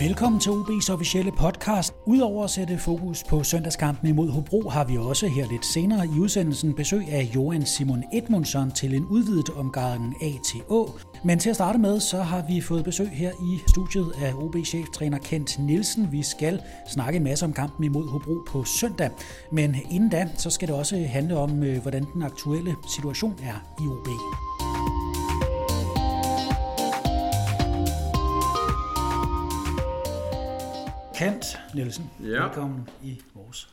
Velkommen til OB's officielle podcast. Udover at sætte fokus på søndagskampen imod Hobro, har vi også her lidt senere i udsendelsen besøg af Johan Simon Edmundsson til en udvidet omgang ATO. Men til at starte med, så har vi fået besøg her i studiet af OB-cheftræner Kent Nielsen. Vi skal snakke en masse om kampen imod Hobro på søndag. Men inden da, så skal det også handle om, øh, hvordan den aktuelle situation er i OB. Kent Nielsen, Ja. velkommen i vores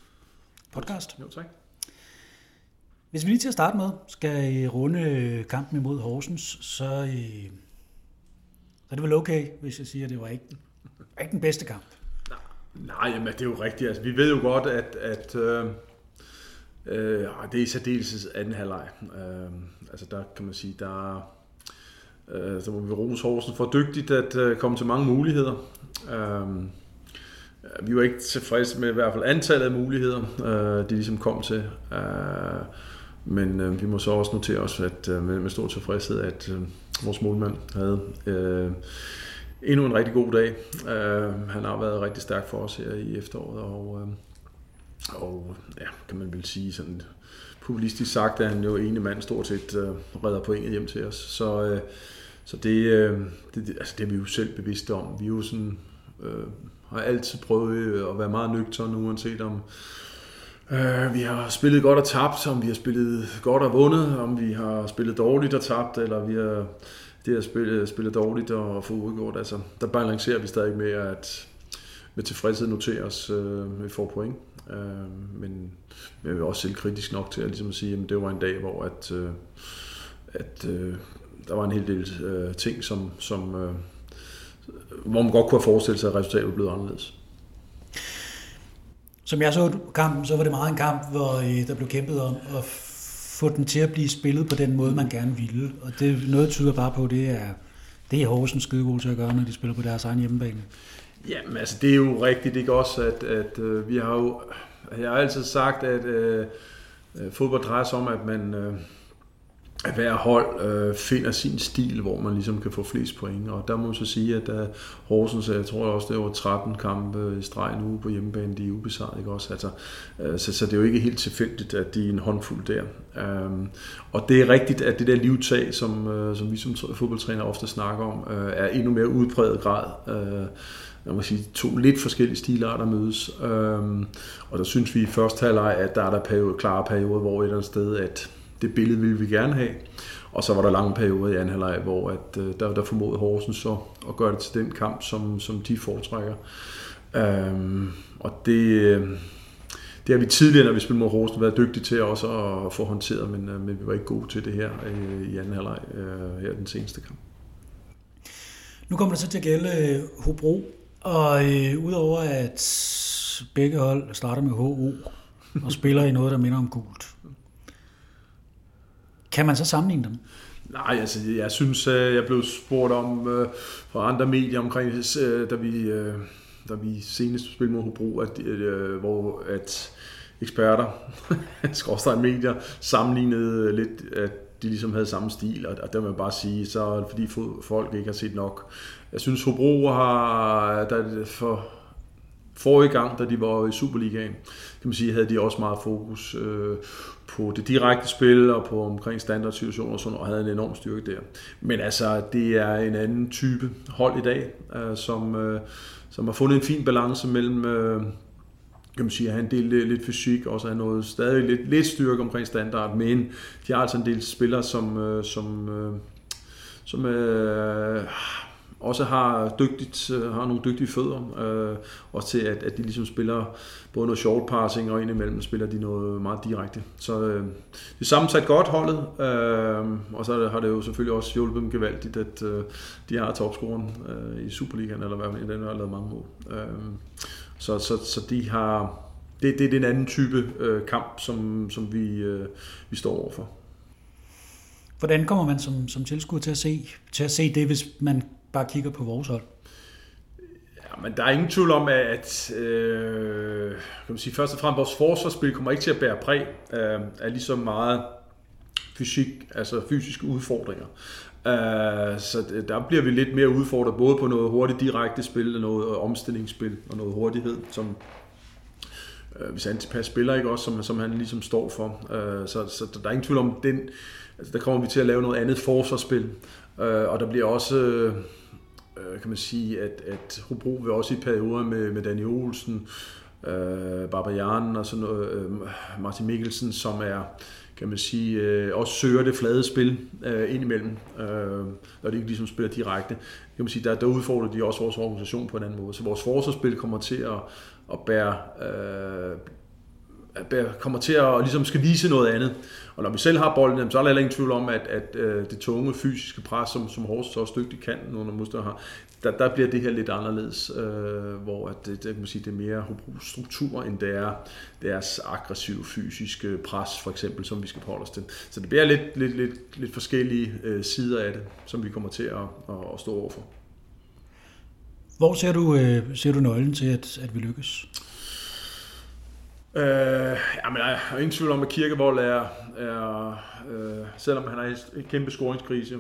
podcast. Jo, tak. Hvis vi lige til at starte med skal øh, runde øh, kampen imod Horsens, så, øh, så er det vel okay, hvis jeg siger, at det var ikke, var ikke den bedste kamp. Nej, jamen, det er jo rigtigt. Altså, vi ved jo godt, at, at øh, øh, det er i særdeleshed anden halvleg. Øh, altså, der kan man sige, der, øh, der må vi rose Horsen for dygtigt at øh, komme til mange muligheder. Øh, vi var ikke tilfredse med i hvert fald antallet af muligheder, øh, de ligesom kom til. Øh, men øh, vi må så også notere os at, øh, med, med stor tilfredshed, at øh, vores målmand havde øh, endnu en rigtig god dag. Øh, han har været rigtig stærk for os her i efteråret, og, øh, og ja, kan man vel sige sådan populistisk sagt, at han jo ene mand stort set øh, redder pointet hjem til os. Så, øh, så det, øh, det, altså det er vi jo selv bevidste om. Vi er jo sådan, øh, har altid prøvet øh, at være meget nøgterne, uanset om øh, vi har spillet godt og tabt, om vi har spillet godt og vundet, om vi har spillet dårligt og tabt, eller vi har det at spille, spille dårligt og få udgjort. Altså, der balancerer vi stadig med at med tilfredshed notere os, øh, vi får point. Øh, men, men jeg er også selvkritisk nok til at, ligesom at sige, at det var en dag, hvor at, øh, at øh, der var en hel del øh, ting, som, som øh, hvor man godt kunne have forestillet sig, at resultatet blevet anderledes. Som jeg så kampen, så var det meget en kamp, hvor øh, der blev kæmpet om at få den til at blive spillet på den måde, man gerne ville. Og det noget tyder bare på, det er, det er Horsens skide gode til at gøre, når de spiller på deres egen hjemmebane. Jamen altså, det er jo rigtigt, ikke også, at, at øh, vi har jo, jeg har altid sagt, at øh, øh, fodbold drejer sig om, at man, øh, at hver hold øh, finder sin stil, hvor man ligesom kan få flest point. Og der må man så sige, at uh, Horsens, øh, jeg tror også, det var 13 kampe i streg nu på hjemmebane, de er ubesejret, ikke også? Altså, øh, så, så det er jo ikke helt tilfældigt, at de er en håndfuld der. Øhm, og det er rigtigt, at det der livtag, som, øh, som vi som fodboldtræner ofte snakker om, øh, er endnu mere udpræget grad. Øh, man må sige, to lidt forskellige stilarter mødes. Øhm, og der synes vi i første halvleg, at der er der periode, klare perioder, hvor et eller andet sted, at det billede ville vi gerne have. Og så var der lange perioder i anden halvleg, hvor at, øh, der, der formodede Horsens så at gøre det til den kamp, som, som de foretrækker. Øhm, og det, øh, det har vi tidligere, når vi spillede mod Horsens, været dygtige til også at få håndteret, men, øh, men vi var ikke gode til det her øh, i anden halvleg, øh, her den seneste kamp. Nu kommer det så til at gælde øh, Hobro, og øh, udover at begge hold starter med HO og spiller i noget, der minder om gult, kan man så sammenligne dem? Nej, altså jeg synes, øh, jeg blev spurgt om øh, fra andre medier omkring, øh, da vi, øh, da vi senest spillede mod Hobro, at, øh, hvor at eksperter, skorstræk medier, sammenlignede lidt, at de ligesom havde samme stil, og der vil jeg bare sige, så fordi folk ikke har set nok. Jeg synes, Hobro har, der for forrige gang, da de var i Superligaen, kan man sige, havde de også meget fokus øh, på det direkte spil og på omkring standardsituationer og sådan og havde en enorm styrke der. Men altså, det er en anden type hold i dag, øh, som, øh, som har fundet en fin balance mellem øh, kan man sige, at have en del lidt fysik, og så have noget stadig lidt, lidt styrke omkring standard, men de har altså en del spillere, som, øh, som, øh, som øh, også har, dygtigt, øh, har nogle dygtige fødder, øh, også til at, at de ligesom spiller både noget short passing og indimellem spiller de noget meget direkte. Så øh, det er sammensat godt holdet, øh, og så har det jo selvfølgelig også hjulpet dem gevaldigt, at øh, de har topscoren øh, i Superligaen, eller hvad den har lavet mange mål. Øh, så, så, så de har, det, det er den anden type øh, kamp, som, som vi, øh, vi står overfor. Hvordan kommer man som, som tilskuer til at, se, til at se det, hvis man bare kigger på vores hold? Ja, men der er ingen tvivl om, at øh, kan man sige, først og fremmest vores forsvarsspil kommer ikke til at bære præg øh, af lige så meget fysik, altså fysiske udfordringer. Uh, så der bliver vi lidt mere udfordret, både på noget hurtigt direkte spil, og noget omstillingsspil, og noget hurtighed, som uh, hvis Antipas spiller ikke også, som, som han ligesom står for. Uh, så, så der er ingen tvivl om, den, altså, der kommer vi til at lave noget andet forsvarsspil, uh, og der bliver også, øh, kan man sige, at, at Hobro vil også i perioder med, med Danny Olsen, øh, uh, Barbajan og sådan noget, øh, Martin Mikkelsen, som er kan man sige, øh, også søger det flade spil øh, indimellem, øh, når de ikke ligesom spiller direkte. Kan man sige, der, der udfordrer de også vores organisation på en anden måde. Så vores forsvarsspil kommer til at, at bære, øh, kommer til at ligesom skal vise noget andet. Og når vi selv har bolden, så er der heller ingen tvivl om, at, at øh, det tunge fysiske pres, som, som Horsens også dygtigt kan, når modstander har, der, der bliver det her lidt anderledes, øh, hvor at det, det, kan man sige, det er mere struktur, end det er deres aggressive fysiske pres, for eksempel, som vi skal forholde os til. Så det bliver lidt, lidt, lidt, lidt forskellige øh, sider af det, som vi kommer til at, at, at stå overfor. Hvor ser du, øh, ser du nøglen til, at, at vi lykkes? Øh, jamen, jeg har ingen tvivl om, at Kirkevold er, er øh, selvom han er i en kæmpe scoringskrise,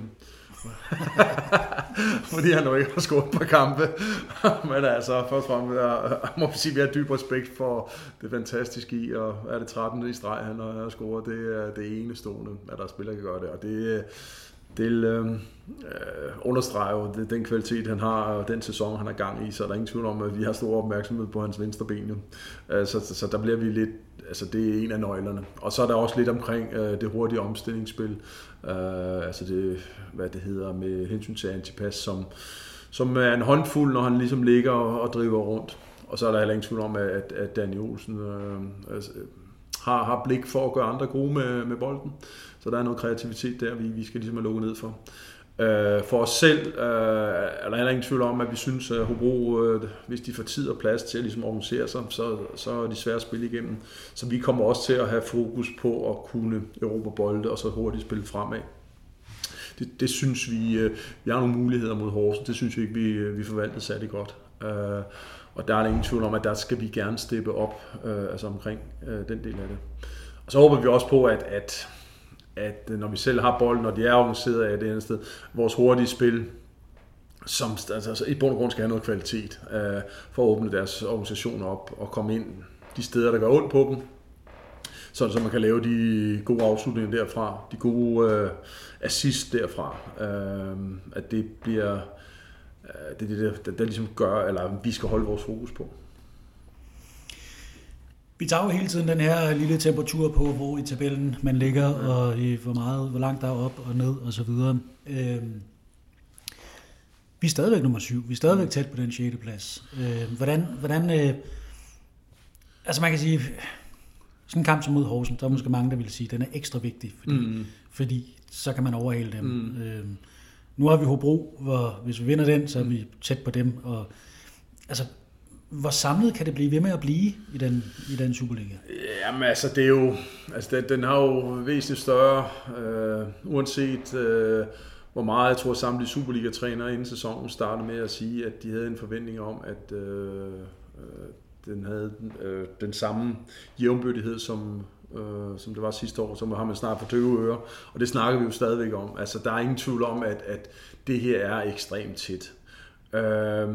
fordi han jo ikke har scoret på kampe. Men altså, først og fremmest, jeg må sige, at vi har dyb respekt for det fantastiske i, og er det 13. i streg, han har scoret, det er det enestående, at der spiller kan gøre det, og det, det øhm, øh, understreger jo den kvalitet, han har, og den sæson, han har gang i, så er der ingen tvivl om, at vi har stor opmærksomhed på hans venstre ben. Jo. Øh, så, så, så der bliver vi lidt, altså det er en af nøglerne. Og så er der også lidt omkring øh, det hurtige omstillingsspil, øh, altså det, hvad det hedder, med hensyn til Antipas, som, som er en håndfuld, når han ligesom ligger og, og driver rundt. Og så er der heller ingen tvivl om, at, at Daniel Olsen øh, altså, har, har blik for at gøre andre gode med, med bolden. Så der er noget kreativitet der, vi, vi skal ligesom have lukket ned for. Øh, for os selv øh, er der heller ingen tvivl om, at vi synes, at Hobro, øh, hvis de får tid og plads til at ligesom organisere sig, så, så er de svære at spille igennem. Så vi kommer også til at have fokus på at kunne Europa bolde og så hurtigt spille fremad. Det, det synes vi, øh, vi har nogle muligheder mod Horsens, Det synes vi ikke, vi, vi forvalter særlig godt. Øh, og der er der ingen tvivl om, at der skal vi gerne steppe op øh, altså omkring øh, den del af det. Og så håber vi også på, at, at at øh, når vi selv har bolden, og de er organiseret af det andet sted, vores hurtige spil, som altså, altså, i bund og grund skal have noget kvalitet, øh, for at åbne deres organisation op og komme ind de steder, der gør ondt på dem, sådan så man kan lave de gode afslutninger derfra, de gode øh, assist derfra, øh, at det bliver øh, det, det, der, der, der ligesom gør, eller vi skal holde vores fokus på. Vi tager jo hele tiden den her lille temperatur på, hvor i tabellen man ligger, og i hvor meget, hvor langt der er op og ned og så videre. Øhm, vi er stadigvæk nummer syv. Vi er stadigvæk tæt på den 6. plads. Øh, hvordan, hvordan øh, altså man kan sige, sådan en kamp som mod Horsen, der er måske mange, der vil sige, at den er ekstra vigtig, fordi, mm. fordi så kan man overhale dem. Mm. Øh, nu har vi Hobro, hvor hvis vi vinder den, så er vi tæt på dem. Og, altså, hvor samlet kan det blive ved med at blive i den, i den Superliga? Jamen altså, det er jo, altså den, den har jo væsentligt større, øh, uanset øh, hvor meget jeg tror samtlige Superliga-trænere inden sæsonen startede med at sige, at de havde en forventning om, at øh, øh, den havde øh, den samme jævnbyrdighed, som, øh, som det var sidste år, som har man snart for døve ører, og det snakker vi jo stadigvæk om. Altså, der er ingen tvivl om, at, at det her er ekstremt tæt. Øh,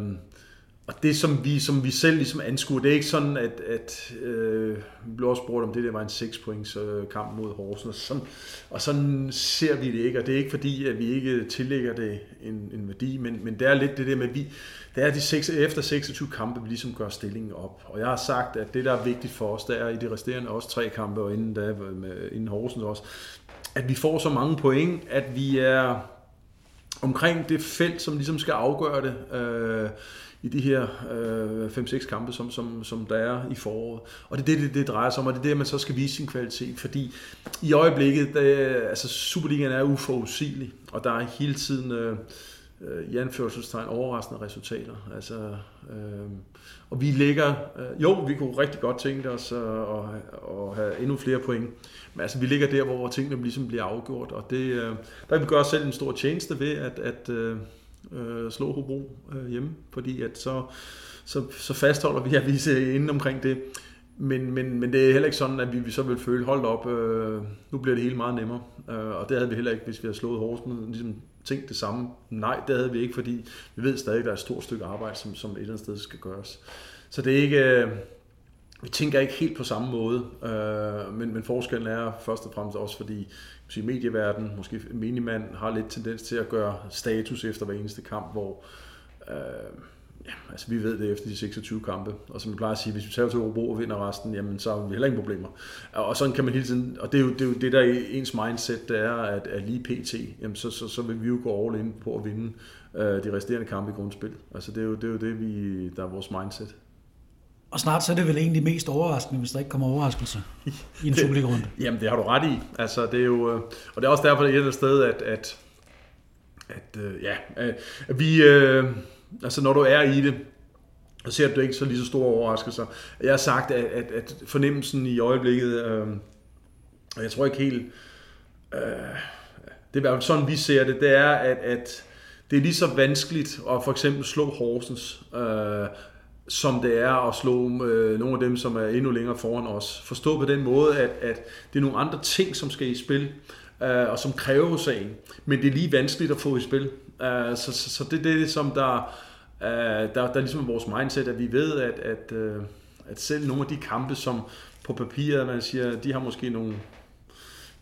og det, som vi, som vi selv ligesom anskuer, det er ikke sådan, at, at øh, vi blev også spurgt om det, der var en 6 points øh, kamp mod Horsens, og sådan, og sådan ser vi det ikke, og det er ikke fordi, at vi ikke tillægger det en, en værdi, men, men det er lidt det der med, at vi, det er de 6, efter 26 kampe, vi ligesom gør stillingen op. Og jeg har sagt, at det, der er vigtigt for os, det er i de resterende også tre kampe, og inden, da, med, inden Horsens også, at vi får så mange point, at vi er omkring det felt, som ligesom skal afgøre det. Øh, i de her øh, 5-6 kampe, som, som, som der er i foråret. Og det er det, det, det drejer sig om, og det er det, man så skal vise sin kvalitet, fordi i øjeblikket, der, altså Superligaen er uforudsigelig, og der er hele tiden øh, øh, i anførselstegn overraskende resultater. Altså, øh, og vi ligger, øh, jo, vi kunne rigtig godt tænke os at, at, at have endnu flere point, men altså, vi ligger der, hvor tingene ligesom bliver afgjort, og det, øh, der kan vi gøre os selv en stor tjeneste ved, at, at øh, øh, slå Hobro øh, hjemme, fordi at så, så, så fastholder vi at vise inden omkring det. men, men, men det er heller ikke sådan, at vi, vi så vil føle, hold op, øh, nu bliver det hele meget nemmere. Øh, og det havde vi heller ikke, hvis vi havde slået Horsens, ligesom tænkt det samme. Nej, det havde vi ikke, fordi vi ved stadig, at der er et stort stykke arbejde, som, som et eller andet sted skal gøres. Så det er ikke... Øh, vi tænker ikke helt på samme måde, øh, men, men forskellen er først og fremmest også, fordi sige, medieverdenen, måske minimand, har lidt tendens til at gøre status efter hver eneste kamp, hvor øh, ja, altså vi ved det efter de 26 kampe, og som jeg plejer at sige, hvis vi tager til Hobro og vinder resten, jamen så har vi heller ingen problemer. Og sådan kan man hele tiden, og det er jo det, er jo det der ens mindset, det er, at, at lige pt, jamen så, så, så vil vi jo gå all in på at vinde øh, de resterende kampe i grundspil. Altså det er jo det, er jo det vi, der er vores mindset. Og snart så er det vel egentlig mest overraskende, hvis der ikke kommer overraskelse i en Superliga-runde. Jamen, det har du ret i. Altså, det er jo, øh, og det er også derfor, det er et sted, at, at, at øh, ja, at vi, øh, altså når du er i det, så ser du ikke så lige så store overraskelser. Jeg har sagt, at, at, at fornemmelsen i øjeblikket, øh, og jeg tror ikke helt, øh, det er i hvert fald sådan, vi ser det, det er, at, at det er lige så vanskeligt at for eksempel slå Horsens, øh, som det er at slå øh, nogle af dem, som er endnu længere foran os. Forstå på den måde, at, at det er nogle andre ting, som skal i spil, øh, og som kræver sagen. Men det er lige vanskeligt at få i spil. Øh, så, så, så det er det, som der, øh, der, der er ligesom vores mindset, at vi ved, at, at, øh, at selv nogle af de kampe, som på papiret, man siger, de har måske nogle,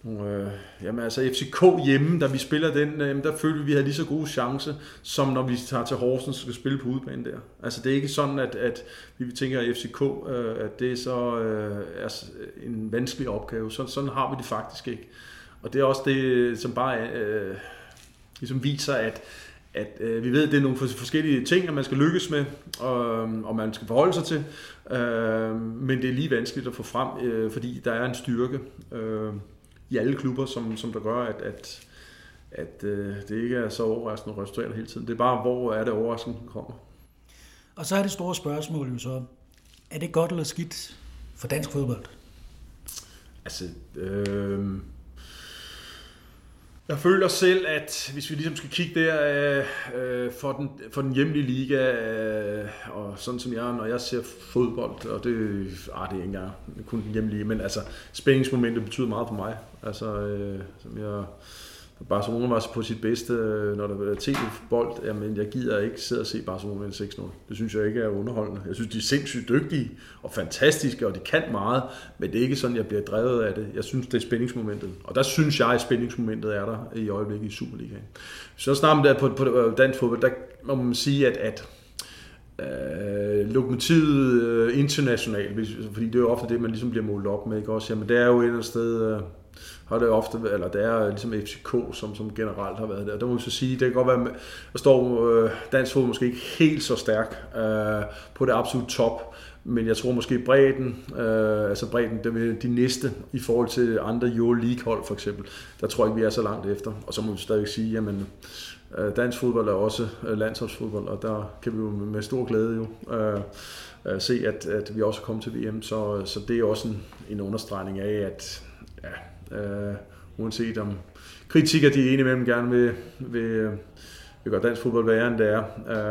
øh, jamen altså FCK hjemme, da vi spiller den, øh, der følte vi, at vi havde lige så gode chance, som når vi tager til Horsens og skal spille på udbanen der. Altså det er ikke sådan, at, at vi tænker at FCK, øh, at det så øh, er en vanskelig opgave. Så, sådan har vi det faktisk ikke. Og det er også det, som bare øh, ligesom viser, at, at øh, vi ved, at det er nogle forskellige ting, at man skal lykkes med, og, øh, og man skal forholde sig til. Øh, men det er lige vanskeligt at få frem, øh, fordi der er en styrke. Øh, i alle klubber, som, som der gør, at, at, at øh, det ikke er så overraskende resultater hele tiden. Det er bare, hvor er det overraskende kommer. Og så er det store spørgsmål jo så, er det godt eller skidt for dansk fodbold? Altså, øh, jeg føler selv, at hvis vi ligesom skal kigge der øh, øh, for, den, for den hjemlige liga, øh, og sådan som jeg, når jeg ser fodbold, og det, ah, det er ikke engang kun den hjemlige, men altså spændingsmomentet betyder meget for mig. Altså, øh, som jeg Barcelona var på sit bedste, øh, når der var tv-bold, jamen jeg gider ikke sidde og se Barcelona med 6-0. Det synes jeg ikke er underholdende. Jeg synes, de er sindssygt dygtige og fantastiske, og de kan meget, men det er ikke sådan, jeg bliver drevet af det. Jeg synes, det er spændingsmomentet. Og der synes jeg, at spændingsmomentet er der i øjeblikket i Superligaen. Så snart der på, på øh, dansk fodbold, der må man sige, at, at øh, lokomotivet øh, internationalt, fordi det er jo ofte det, man ligesom bliver målt op med, ikke også? Jamen det er jo et eller andet sted... Øh, har det ofte, eller det er øh, ligesom FCK, som, som generelt har været der. Der må vi så sige, det kan godt være, at står øh, dansk fodbold måske ikke helt så stærk øh, på det absolut top, men jeg tror måske bredden, øh, altså bredden, det vil de næste i forhold til andre Euro League hold for eksempel, der tror jeg ikke, vi er så langt efter. Og så må vi stadig sige, jamen øh, dansk fodbold er også øh, landsholdsfodbold, og der kan vi jo med stor glæde jo øh, øh, se, at, at vi også er kommet til VM, så, øh, så det er også en, en understregning af, at ja, Uh, uanset om kritikere de indimellem gerne vil, vil, vil gøre dansk fodbold værre end det er,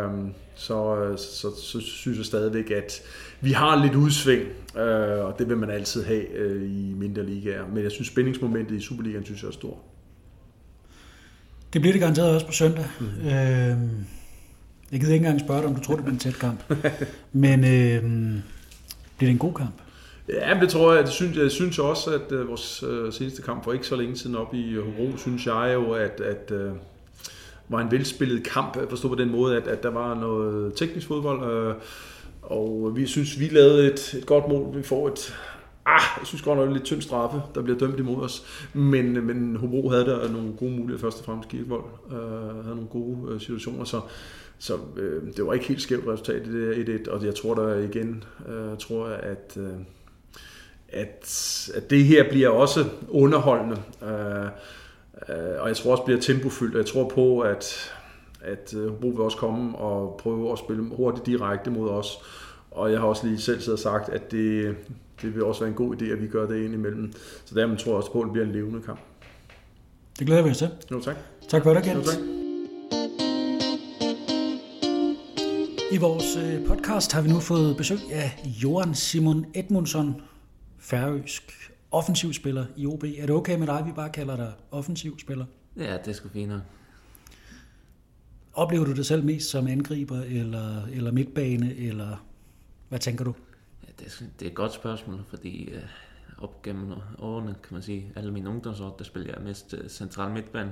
uh, så, så, så synes jeg stadigvæk, at vi har lidt udsving, uh, og det vil man altid have uh, i mindre ligaer. Men jeg synes, spændingsmomentet i Superligaen synes jeg er stor. Det bliver det garanteret også på søndag. Mm. Uh, jeg gider ikke engang spørge dig, om du tror, det bliver en tæt kamp. Men uh, bliver det en god kamp? Ja, det tror jeg. Det synes, jeg synes også, at øh, vores uh, seneste kamp for ikke så længe siden op i Hobro, synes jeg jo, at, at øh, var en velspillet kamp. Forstå på den måde, at, at der var noget teknisk fodbold. Og vi synes, vi lavede et, et godt mål. Vi får et Ah, jeg synes godt nok, lidt tynd straffe, der bliver dømt imod os. Men, men Hobro havde der nogle gode muligheder, først og fremmest Kirkevold. Uh, havde nogle gode situationer, så, så uh, det var ikke helt skævt resultat i det 1-1. Og jeg tror der igen, uh, tror jeg, at... Uh, at, at det her bliver også underholdende. Øh, øh, og jeg tror også bliver tempofyldt. Jeg tror på, at, at Hobro vil også komme og prøve at spille hurtigt direkte mod os. Og jeg har også lige selv siddet og sagt, at det, det vil også være en god idé, at vi gør det ind imellem. Så dermed tror jeg også på, at det bliver en levende kamp. Det glæder vi os til. Jo, tak. Tak for det, Kent. Jo, tak. I vores øh, podcast har vi nu fået besøg af Johan Simon Edmundsson, færøsk offensivspiller i OB. Er det okay med dig, vi bare kalder dig offensivspiller? Ja, det skal fint nok. Oplever du det selv mest som angriber eller, eller midtbane, eller hvad tænker du? Ja, det, er, det er et godt spørgsmål, fordi uh, op gennem årene, kan man sige, alle mine ungdomsår, der spiller jeg mest uh, central midtbane.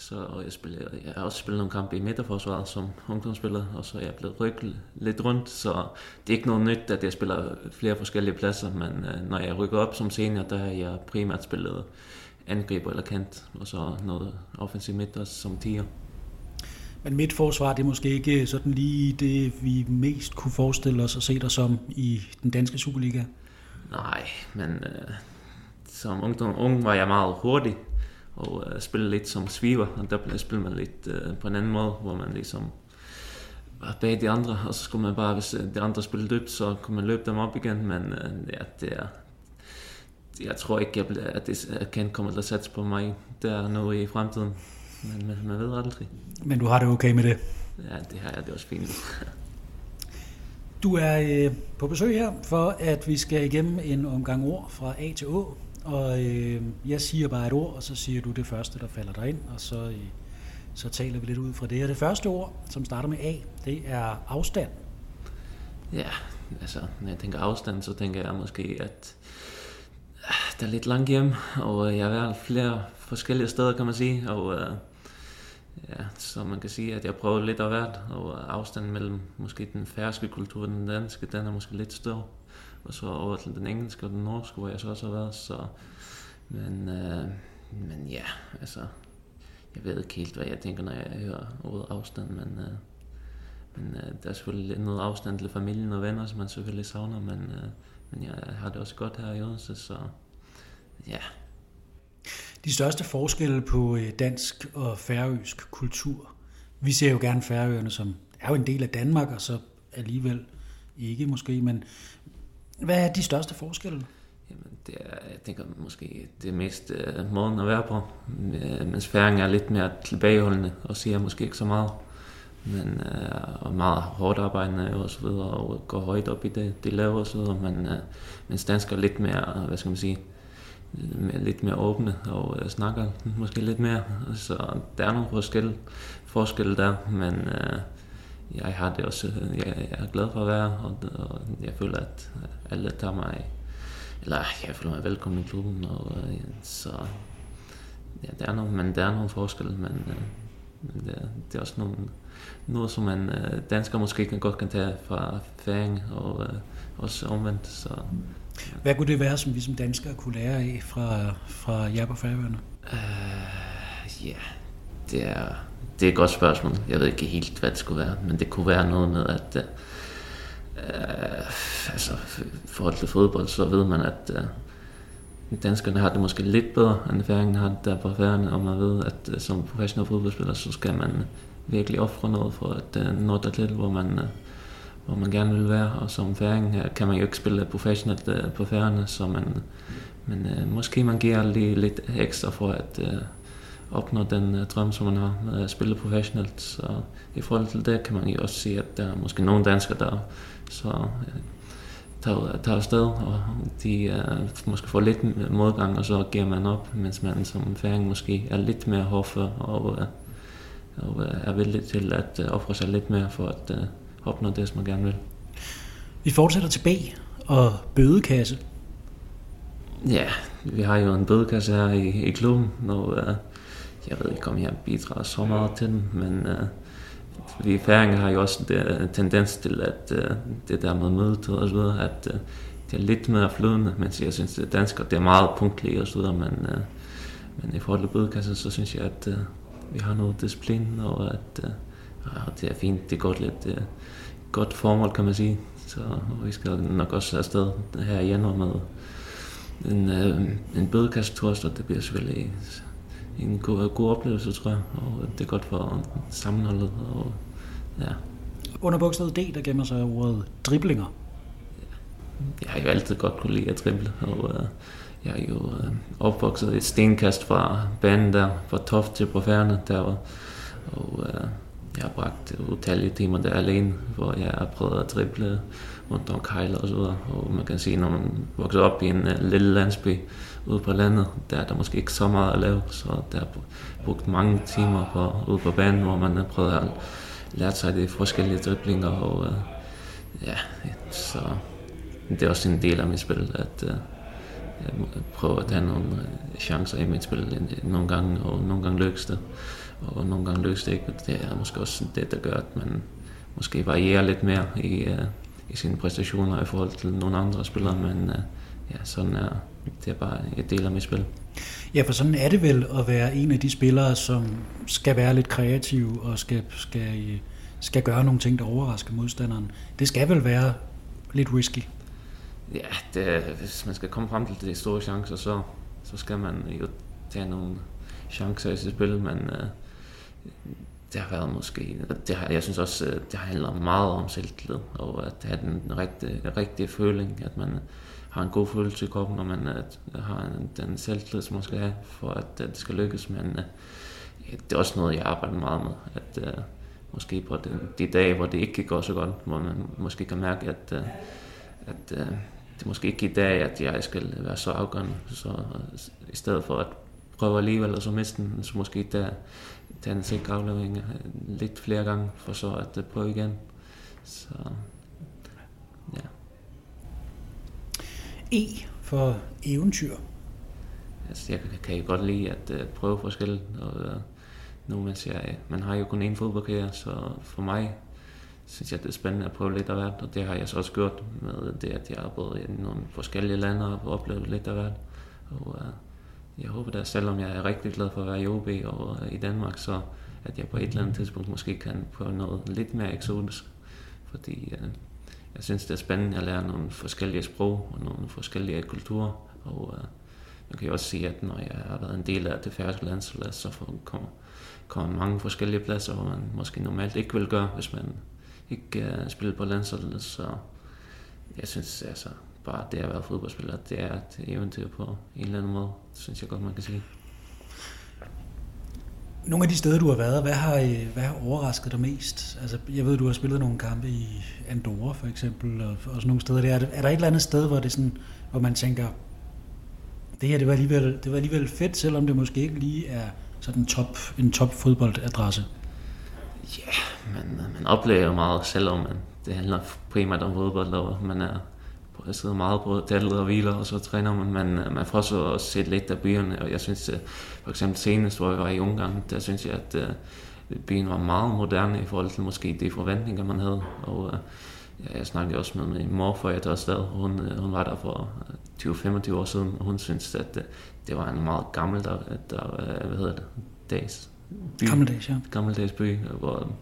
Så jeg, spiller, jeg har også spillet nogle kampe i midterforsvaret som ungdomsspiller, og så er jeg blevet rykket lidt rundt, så det er ikke noget nyt, at jeg spiller flere forskellige pladser, men uh, når jeg rykker op som senior, der har jeg primært spillet angriber eller kant, og så noget offensiv midt som tiger. Men mit forsvar, det er måske ikke sådan lige det, vi mest kunne forestille os at se dig som i den danske Superliga. Nej, men uh, som ungdom, ung var jeg meget hurtig, og uh, spillede lidt som sviver, og der spillede man lidt uh, på en anden måde, hvor man ligesom var bag de andre, og så skulle man bare, hvis de andre spillede dybt, så kunne man løbe dem op igen, men uh, ja, det er, jeg tror ikke, at det kan komme til at sætte på mig der nu i fremtiden. Men man, man ved aldrig. Men du har det okay med det? Ja, det har jeg det også fint. du er øh, på besøg her, for at vi skal igennem en omgang ord fra A til Å. Og øh, jeg siger bare et ord, og så siger du det første, der falder dig ind, og så, øh, så taler vi lidt ud fra det. Og det første ord, som starter med A, det er afstand. Ja, altså når jeg tænker afstand, så tænker jeg måske, at ah, der er lidt langt hjem, og øh, jeg har været flere forskellige steder, kan man sige, og øh, ja, så man kan sige, at jeg prøver lidt af hvert, og afstanden mellem måske den færske kultur og den danske, den er måske lidt større, og så over til den engelske og den norske, hvor jeg så også har været, så, men, øh, men ja, altså, jeg ved ikke helt, hvad jeg tænker, når jeg hører ordet afstand, men, øh, men øh, der er selvfølgelig noget afstand til familien og venner, som man selvfølgelig savner, men, øh, men jeg har det også godt her i Odense, så ja. De største forskelle på øh, dansk og færøsk kultur. Vi ser jo gerne Færøerne som er jo en del af Danmark, og så alligevel ikke måske, men hvad er de største forskelle? Jamen, det er, jeg tænker måske det mest øh, måden at være på, øh, mens færing er lidt mere tilbageholdende og siger måske ikke så meget, men øh, og meget hårdt arbejdende og så videre, og går højt op i det, de laver og så videre, men øh, mens dansker er lidt mere, hvad skal man sige, øh, lidt mere åbne og øh, snakker måske lidt mere. Så der er nogle forskel, forskelle der, men øh, jeg har det også, jeg, jeg er glad for at være, og, og jeg føler, at alle tager mig, eller jeg føler mig velkommen i klubben, og uh, så ja, der er nogle, men der er nogle forskelle, men, uh, men det, det er også nogle, noget, som man uh, dansker måske kan godt kan tage fra færing, og uh, også omvendt, så hvad kunne det være, som vi som danskere kunne lære af fra, fra jer på Færøerne? Uh, ja, det er, det er et godt spørgsmål. Jeg ved ikke helt, hvad det skulle være, men det kunne være noget med, at øh, øh altså, forhold til fodbold, så ved man, at øh, danskerne har det måske lidt bedre, end færingerne har det der på færgerne, og man ved, at øh, som professionel fodboldspiller, så skal man virkelig ofre noget for at øh, nå dertil, hvor man øh, hvor man gerne vil være, og som færing kan man jo ikke spille professionelt øh, på færgerne, så man, men øh, måske man giver lige lidt ekstra for at øh, opnå den uh, drøm, som man har med at spille professionelt. Så i forhold til det kan man jo også sige, at der er måske nogle danskere, der så uh, tager, tager afsted, og de uh, måske får lidt modgang, og så giver man op, mens man som færing måske er lidt mere hårdfør og, uh, og uh, er villig til at uh, ofre sig lidt mere for at uh, opnå det, som man gerne vil. Vi fortsætter til B og bødekasse. Ja, vi har jo en bødekasse her i, i klubben, og uh, jeg ved ikke, om jeg bidrager så meget til den, men uh, vi færinger har jo også en tendens til, at uh, det der med mødet og så videre, at uh, det er lidt mere flydende, mens jeg synes, at dansker det er meget punktlige og så videre, men, uh, men i forhold til bødekassen, så synes jeg, at uh, vi har noget disciplin, og at uh, det er fint, det er godt lidt, uh, godt formål, kan man sige. Så vi skal nok også afsted her i januar med en, øh, en bødekassetur, så det bliver selvfølgelig en god, god oplevelse, tror jeg. Og det er godt for sammenholdet. Og, ja. Under bogstavet D, der gemmer sig ordet driblinger. Jeg har jo altid godt kunne lide at drible, og øh, jeg er jo øh, opvokset i et stenkast fra banen der, fra Toft til Profærne, der og øh, jeg har brugt utallige timer der alene, hvor jeg har prøvet at drible rundt om kejler og så videre. Og man kan sige, når man vokser op i en uh, lille landsby ude på landet, der er der måske ikke så meget at lave, så der er brugt mange timer på, ude på banen, hvor man har prøvet at lære sig de forskellige driblinger. Og, øh, ja, så det er også en del af mit spil, at øh, jeg prøver at have nogle øh, chancer i mit spil nogle gange, og nogle gange lykkes det og nogle gange lykkes det ikke. Det er måske også det, der gør, at man måske varierer lidt mere i, øh, i sine præstationer i forhold til nogle andre spillere, men øh, ja, sådan er det er bare et del af mit spil. Ja, for sådan er det vel at være en af de spillere, som skal være lidt kreativ og skal, skal, skal gøre nogle ting, der overrasker modstanderen. Det skal vel være lidt risky? Ja, det, hvis man skal komme frem til de store chancer, så, så skal man jo tage nogle chancer i sit spil, men uh, det har været måske, det har, jeg synes også, øh, det handler meget om selvtillid, og at have den rigtige, rigtige føling, at man har en god følelse i kroppen, når man at, har en, den selvtillid, som man skal have, for at, at det skal lykkes, men uh, det er også noget, jeg arbejder meget med, at uh, måske på de, de dage, hvor det ikke går så godt, hvor man måske kan mærke, at, uh, at uh, det er måske ikke i dag, at jeg skal være så afgørende, så uh, i stedet for at prøve alligevel, og så miste den, så måske der tage en sikker aflevering lidt flere gange, for så at prøve igen. Så, E for eventyr. Altså, jeg kan jo godt lide at uh, prøve forskelligt, og uh, nu man siger, ja, man har jo kun én fodboldkarriere, så for mig synes jeg, det er spændende at prøve lidt af hvert, og det har jeg så også gjort med det, at jeg har boet i nogle forskellige lande og oplevet lidt af hvert. Og, uh, jeg håber da, selvom jeg er rigtig glad for at være i OB og øh, i Danmark, så at jeg på et eller andet tidspunkt måske kan prøve noget lidt mere eksotisk. Fordi øh, jeg synes, det er spændende at lære nogle forskellige sprog og nogle forskellige kulturer. Og øh, man kan jo også sige, at når jeg har været en del af det færøske landshold, så kommer, kommer mange forskellige pladser, hvor man måske normalt ikke vil gøre, hvis man ikke øh, spiller på landsholdet. Så jeg synes, altså, bare det at være fodboldspiller, det er et eventyr på en eller anden måde, synes jeg godt, man kan sige. Nogle af de steder, du har været, hvad har, øh, hvad har overrasket dig mest? Altså, jeg ved, du har spillet nogle kampe i Andorra for eksempel, og også nogle steder der. Er er der et eller andet sted, hvor, det sådan, hvor man tænker, det her det var, alligevel, det var alligevel fedt, selvom det måske ikke lige er sådan top, en top fodboldadresse? Ja, man, man oplever jo meget, selvom man, det handler primært om fodbold, og man er jeg sidder meget på dattlet og hviler, og så træner man. Man, man får også set lidt af byerne, og jeg synes øh, for eksempel senest, hvor jeg var i Ungarn, der synes jeg, at uh, byen var meget moderne i forhold til måske de forventninger, man havde. Og uh, jeg snakkede også med min mor for et år sted, hun, hun var der for 20-25 år siden, og hun synes, at det var en meget gammel, der, der hvad hedder det, dags by. Gammeldags, ja. Gammeldags by, hvor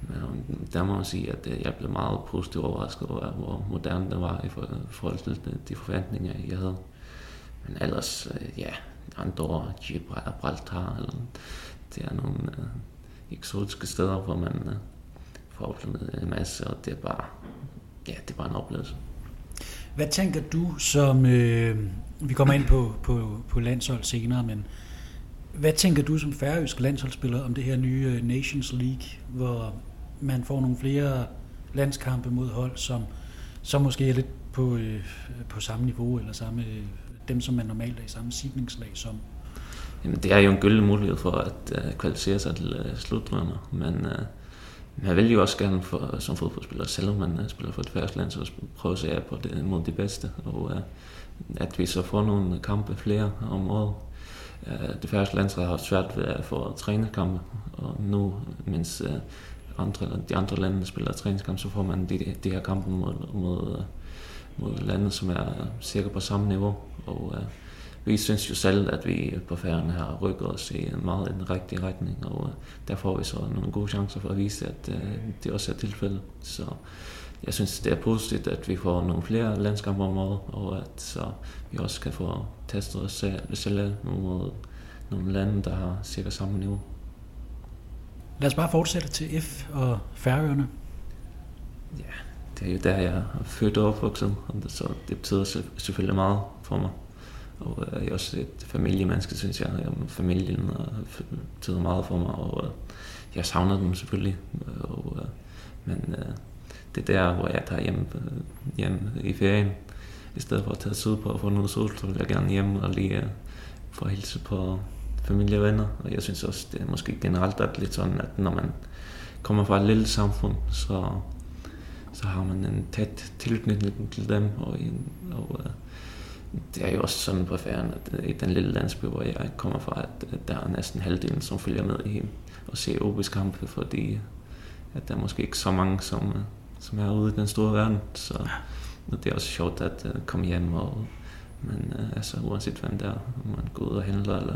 men der må man sige, at øh, jeg blev meget positivt overrasket over, hvor moderne den var i forhold til de forventninger, jeg havde. Men ellers, øh, ja, Andorra, Gibraltar, eller, det er nogle øh, eksotiske steder, hvor man øh, får oplevet en masse, og det er bare, ja, det er bare en oplevelse. Hvad tænker du som, øh, vi kommer ind på, på, på landshold senere, men hvad tænker du som færøsk landsholdsspiller om det her nye øh, Nations League, hvor man får nogle flere landskampe mod hold, som, som måske er lidt på, øh, på samme niveau, eller samme, øh, dem, som man normalt er i samme sidningslag som? Jamen, det er jo en gylden mulighed for at øh, kvalificere sig til øh, slutrunder, men øh, man vil jo også gerne for, øh, som fodboldspiller, selvom man øh, spiller for et færdigt land, så prøve at se på det mod de bedste, og øh, at vi så får nogle kampe flere om året. Øh, det færre landshold har svært ved at få træningskampe, og nu, mens øh, andre, de andre lande, spiller træningskampe, så får man de, de her kampe mod, mod, øh, mod lande, som er cirka på samme niveau. Og uh, vi synes jo selv, at vi på færden har rykket os i en meget en rigtig retning, og uh, der får vi så nogle gode chancer for at vise, at uh, det også er tilfældet. Så jeg synes, det er positivt, at vi får nogle flere landskampe om året, og at så vi også kan få testet os selv mod nogle lande, der har cirka samme niveau. Lad os bare fortsætte til F og Færøerne. Ja, det er jo der, jeg er født og opvokset, så det betyder selvfølgelig meget for mig. Og øh, jeg er også et familiemenneske, synes jeg. Familien og betyder meget for mig, og øh, jeg savner dem selvfølgelig. Og, øh, men øh, det er der, hvor jeg tager hjem, hjem i ferien. I stedet for at tage sydpå og få noget sol, så vil jeg gerne hjem og lige øh, få hilse på familie og venner. Og jeg synes også, det er måske generelt at lidt sådan, at når man kommer fra et lille samfund, så, så har man en tæt tilknytning til dem. Og, og øh, det er jo også sådan på færgen, at øh, i den lille landsby, hvor jeg kommer fra, at øh, der er næsten halvdelen, som følger med i og ser OB's kampe, fordi at der er måske ikke så mange, som, som er ude i den store verden. Så og det er også sjovt at uh, komme hjem, og man, uh, altså, uanset hvem der er, man går ud og handler, eller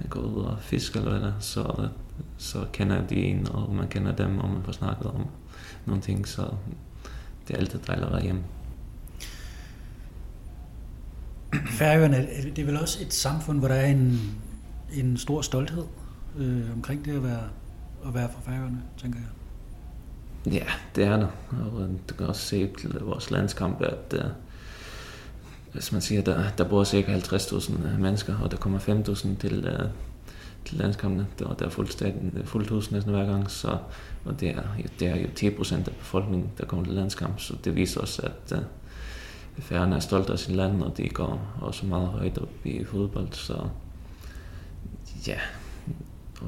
man går ud og fisker, eller eller der, så, så kender de en, og man kender dem, og man får snakket om nogle ting, så det er altid dejligt at være hjemme. Færøerne, det er vel også et samfund, hvor der er en, en stor stolthed øh, omkring det at være, at være fra Færøerne, tænker jeg. Ja, det er der. Og øh, du kan også se til vores landskamp, at uh, hvis man siger, der, der bor cirka 50.000 øh, mennesker, og der kommer 5.000 til, uh, til landskampene, og der er fuldt, fuldt hus næsten hver gang, så, og det er, det er jo 10 procent af befolkningen, der kommer til landskamp, så det viser også, at uh, færgerne er stolt af sin land, og de går også meget højt op i fodbold, så ja,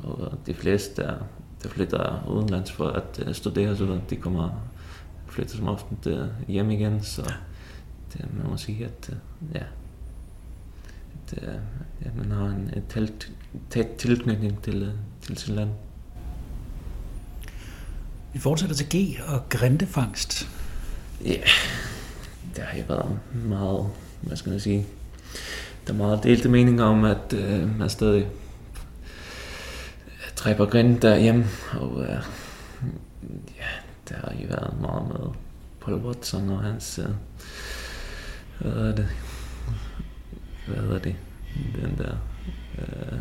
og de fleste, er der flytter udenlands for at uh, studere, så de kommer flytter som ofte uh, hjem igen, så det, man må sige, at ja, at, ja, man har en tæt, tæt tilknytning til, til sin land. Vi fortsætter til G og grindefangst. Ja, der har jo været meget, hvad skal man sige, der er meget delte meninger om, at uh, man stadig dræber grind derhjemme, og uh, ja, der har jo været meget med Paul Watson og hans, uh, hvad er det, hvad hedder det, den der, uh,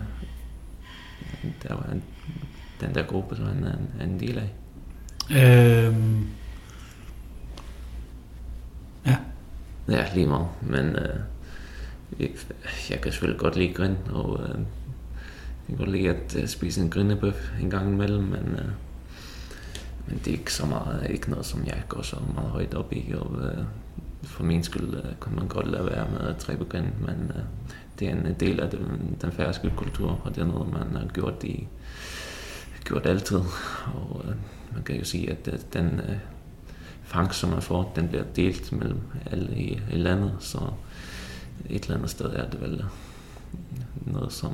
der var en, den der gruppe, som han er en del af. Øhm. Ja. Ja, lige meget, men uh, jeg kan selvfølgelig godt lide grind, og uh, jeg kan godt lide at uh, spise en grinebøf en gang imellem, men, uh, men det er ikke så meget, ikke noget, som jeg går så meget højt op i. Og, uh, øh, for min skyld uh, kan man godt lade være med at træbe grind, men uh, det er en del af den, den færske kultur, og det er noget, man har gjort i gjort altid. Og uh, man kan jo sige, at uh, den uh, fangst, som man får, den bliver delt mellem alle i, i landet, så et eller andet sted er det vel noget, som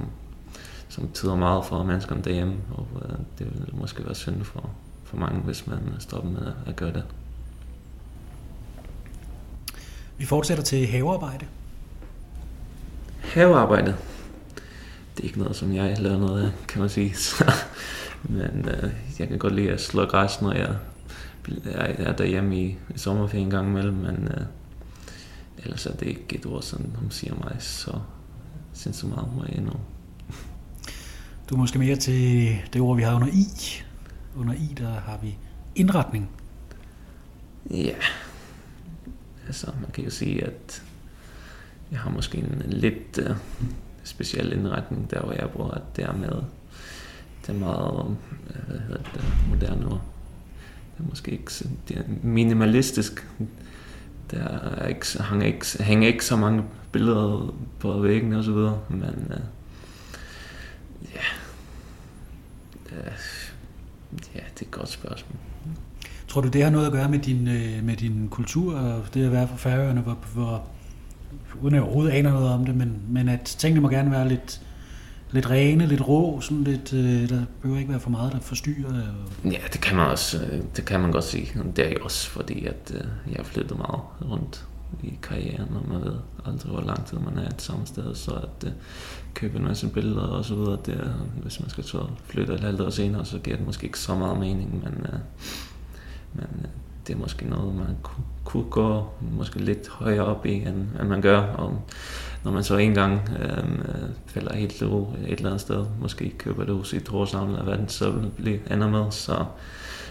som betyder meget for menneskerne derhjemme, og øh, det vil måske være synd for, for mange, hvis man stopper med at gøre det. Vi fortsætter til havearbejde. Havearbejde? Det er ikke noget, som jeg laver noget af, kan man sige. Så, men øh, jeg kan godt lide at slå græs, når jeg er derhjemme i, i sommerferien en gang imellem, men øh, ellers er det ikke et ord, som de siger mig, så jeg meget må jeg endnu. Du er måske mere til det ord, vi har under I. Under I, der har vi indretning. Ja, altså man kan jo sige, at jeg har måske en lidt uh, speciel indretning, der hvor jeg bruger, at det er med, det er meget, øh, hvad hedder det, moderne ord. Det er måske ikke, det er minimalistisk. Der er ikke, hænger, ikke, hænger ikke så mange billeder på væggen og så videre, men uh, Ja. Ja, det er et godt spørgsmål. Tror du, det har noget at gøre med din, øh, med din kultur og det at være fra Færøerne, hvor, hvor uden at jeg overhovedet aner noget om det, men, men at tingene må gerne være lidt, lidt rene, lidt rå, sådan lidt, øh, der behøver ikke være for meget, der forstyrrer. Og... Ja, det kan man også, øh, det kan man godt sige. Det er jo også fordi, at jeg har flyttet meget rundt i karrieren, og man ved aldrig, hvor lang tid man er et samme sted, så at købe en masse billeder og så videre, der. hvis man skal så flytte et halvt år senere, så giver det måske ikke så meget mening, men, øh, men øh, det er måske noget, man kunne, kunne gå måske lidt højere op i, end, end man gør, og når man så engang øhm, øh, falder helt ro et eller andet sted, måske køber det hus i Torshavn eller hvad den så bliver ender med, så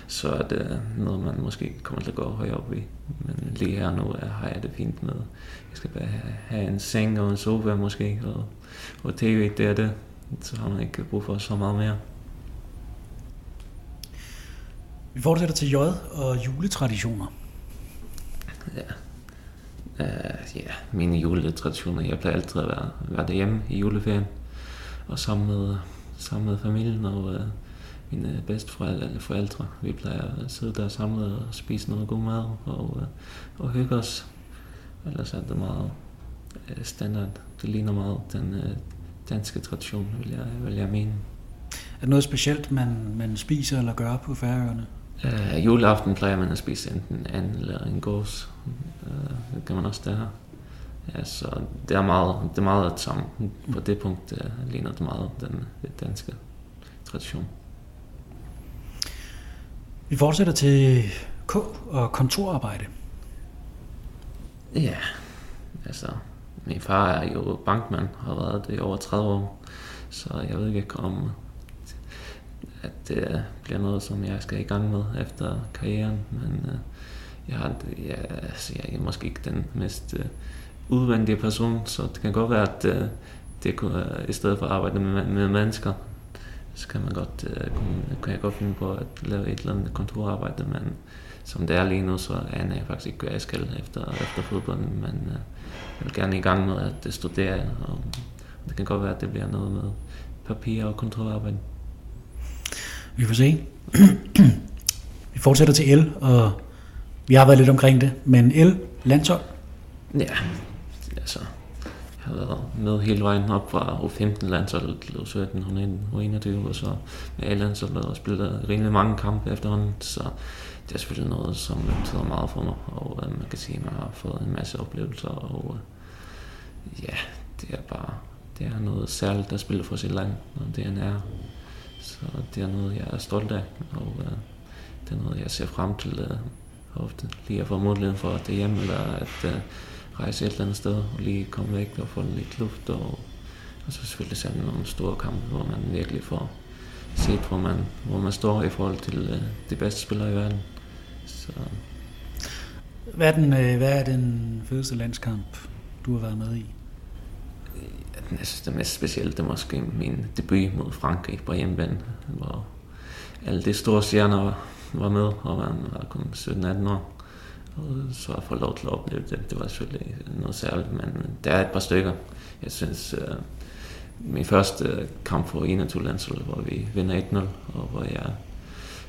så er det noget, man måske kommer til at gå højere op i. Men lige her nu har jeg det fint med, jeg skal bare have en seng og en sofa måske, og, og tv, det er det. Så har man ikke brug for så meget mere. Vi fortsætter til J og juletraditioner. Ja. Uh, ja, mine juletraditioner. Jeg plejer altid at være, være derhjemme i juleferien. Og sammen med, sammen med familien og uh, mine bedsteforældre eller forældre. Vi plejer at sidde der samlet og spise noget god mad og, uh, og hygge os. Ellers er det meget uh, standard. Det ligner meget den uh, danske tradition, vil jeg, vil jeg mene. Er det noget specielt, man, man spiser eller gør på Færøerne? Uh, juleaften plejer man at spise enten and eller en gås. Uh, det kan man også der. Ja, så det er meget, det er meget det samme. På det punkt uh, ligner det meget den, den danske tradition. Vi fortsætter til K og kontorarbejde. Ja, altså min far er jo bankmand, har været det i over 30 år, så jeg ved ikke om at det bliver noget, som jeg skal i gang med efter karrieren, men øh, jeg, har, jeg, altså, jeg er måske ikke den mest øh, udvendige person, så det kan godt være, at øh, det kunne, i stedet for at arbejde med, med mennesker, så kan man godt, kunne, kan jeg godt finde på at lave et eller andet kontorarbejde, men som det er lige nu, så aner jeg faktisk ikke, hvad jeg skal efter, efter fodbolden, men uh, jeg vil gerne i gang med at studere, og det kan godt være, at det bliver noget med papir og kontorarbejde. Vi får se. vi fortsætter til El, og vi har været lidt omkring det, men El, landshold? Ja, altså, har været med hele vejen op fra U15 landsholdet til U17, U21, og så med A-landsholdet og spillet rimelig mange kampe efterhånden, så det er selvfølgelig noget, som betyder meget for mig, og øh, man kan sige, at man har fået en masse oplevelser, og øh, ja, det er bare, det er noget særligt at spille for sit land, og det er en ære. Så det er noget, jeg er stolt af, og øh, det er noget, jeg ser frem til øh, ofte. Lige at få muligheden for at det hjemme, eller at øh, rejse et eller andet sted, og lige komme væk og få lidt luft, og, og så selvfølgelig sådan nogle store kampe, hvor man virkelig får set, hvor man, hvor man står i forhold til uh, de bedste spillere i verden. Så. Hvad er, den, hvad er den fedeste landskamp, du har været med i? jeg synes, det mest specielle, det er måske min debut mod Frankrig på hjemmebane, hvor alle de store stjerner var, var med, og man var kun 17-18 år. Og så at få lov til at opleve det, det var selvfølgelig noget særligt, men der er et par stykker. Jeg synes, uh, min første kamp for 21 landshold, hvor vi vinder 1-0, og hvor jeg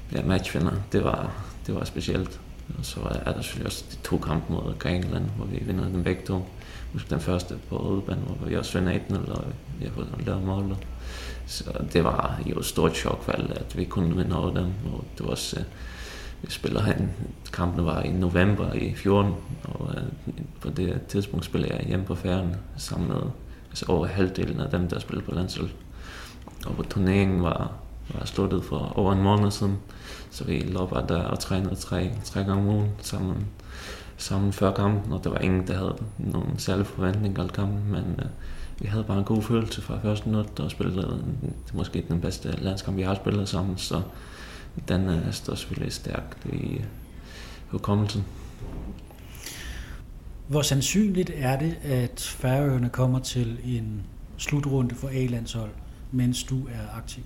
bliver matchvinder, det var, det var specielt. Og så er der selvfølgelig også de to kampe mod Grækenland, hvor vi vinder den begge to huske den første på udbanen, hvor vi også vinder 1-0, og jeg får lavet mål. Så det var jo et stort chok for alle, at vi kunne vinde over dem. Og det var også, øh, spiller han, kampen var i november i 14, og øh, på det tidspunkt spillede jeg hjemme på færgen sammen med altså over halvdelen af dem, der spillede på landshold. Og på turneringen var, var sluttet for over en måned siden, så vi lå bare der og trænede tre, tre gange om ugen sammen sammen før kampen, og der var ingen, der havde nogen særlige forventninger til kampen, men øh, vi havde bare en god følelse fra første minut, og spillede det måske den bedste landskamp, vi har spillet sammen, så den uh, står selvfølgelig stærkt i uh, hukommelsen. Hvor sandsynligt er det, at Færøerne kommer til en slutrunde for A-landshold, mens du er aktiv?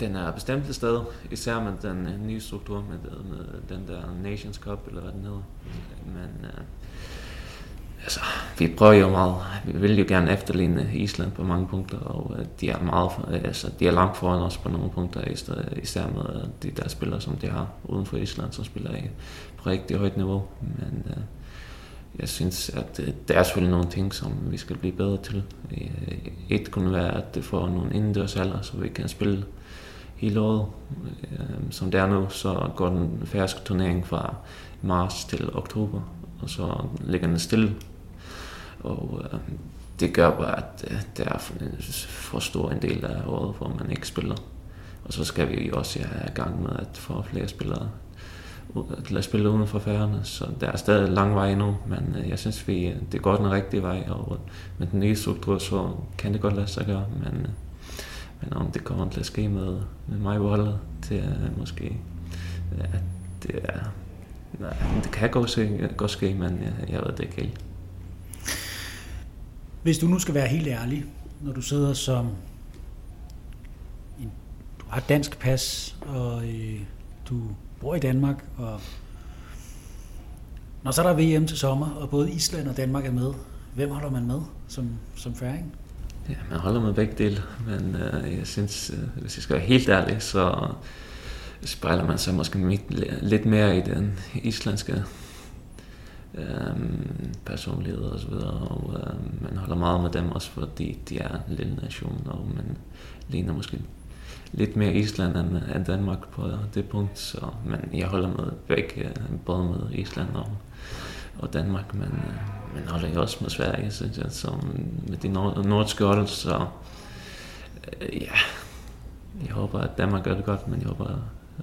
Den er bestemt et sted, især med den uh, nye struktur med, med den der Nations Cup, eller hvad den hedder. Men uh, altså, vi prøver jo meget, vi vil jo gerne efterligne Island på mange punkter, og uh, de er meget, øh, altså, de er langt foran os på nogle punkter, især med øh, de der spillere, som de har uden for Island, som spiller i, på rigtig højt niveau. Men øh, jeg synes, at uh, der er selvfølgelig nogle ting, som vi skal blive bedre til. Et kunne være, at det får nogle indendørshaller, så vi kan spille hele året. Øh, som det er nu, så går den færske turnering fra marts til oktober, og så ligger den stille. Og øh, det gør bare, at øh, det er øh, for stor en del af året, hvor man ikke spiller. Og så skal vi jo også have gang med at få flere spillere til at spille uden for færgerne, så der er stadig lang vej endnu, men øh, jeg synes, vi, øh, det går den rigtige vej, og med den nye struktur, så kan det godt lade sig gøre, men men om det kommer til at ske med, med mig på holdet, Det er måske... Ja, det er... Nej, det kan godt ske, godt ske men jeg, jeg ved det ikke helt. Hvis du nu skal være helt ærlig, når du sidder som... En, du har dansk pas, og øh, du bor i Danmark, og når så er der VM til sommer, og både Island og Danmark er med, hvem holder man med som, som færing? Ja, man holder med begge dele, men øh, jeg synes, øh, hvis jeg skal være helt ærlig, så spejler man sig måske lidt mere i den islandske øh, personlighed og så videre, og øh, man holder meget med dem også, fordi de er en lille nation, og man ligner måske lidt mere Island end, end Danmark på det punkt, så, men jeg holder med begge, øh, både med Island og, og Danmark, men øh, men holder jeg også med Sverige, synes jeg, så med de nord- nordiske hold, så øh, ja, jeg håber, at Danmark gør det godt, men jeg håber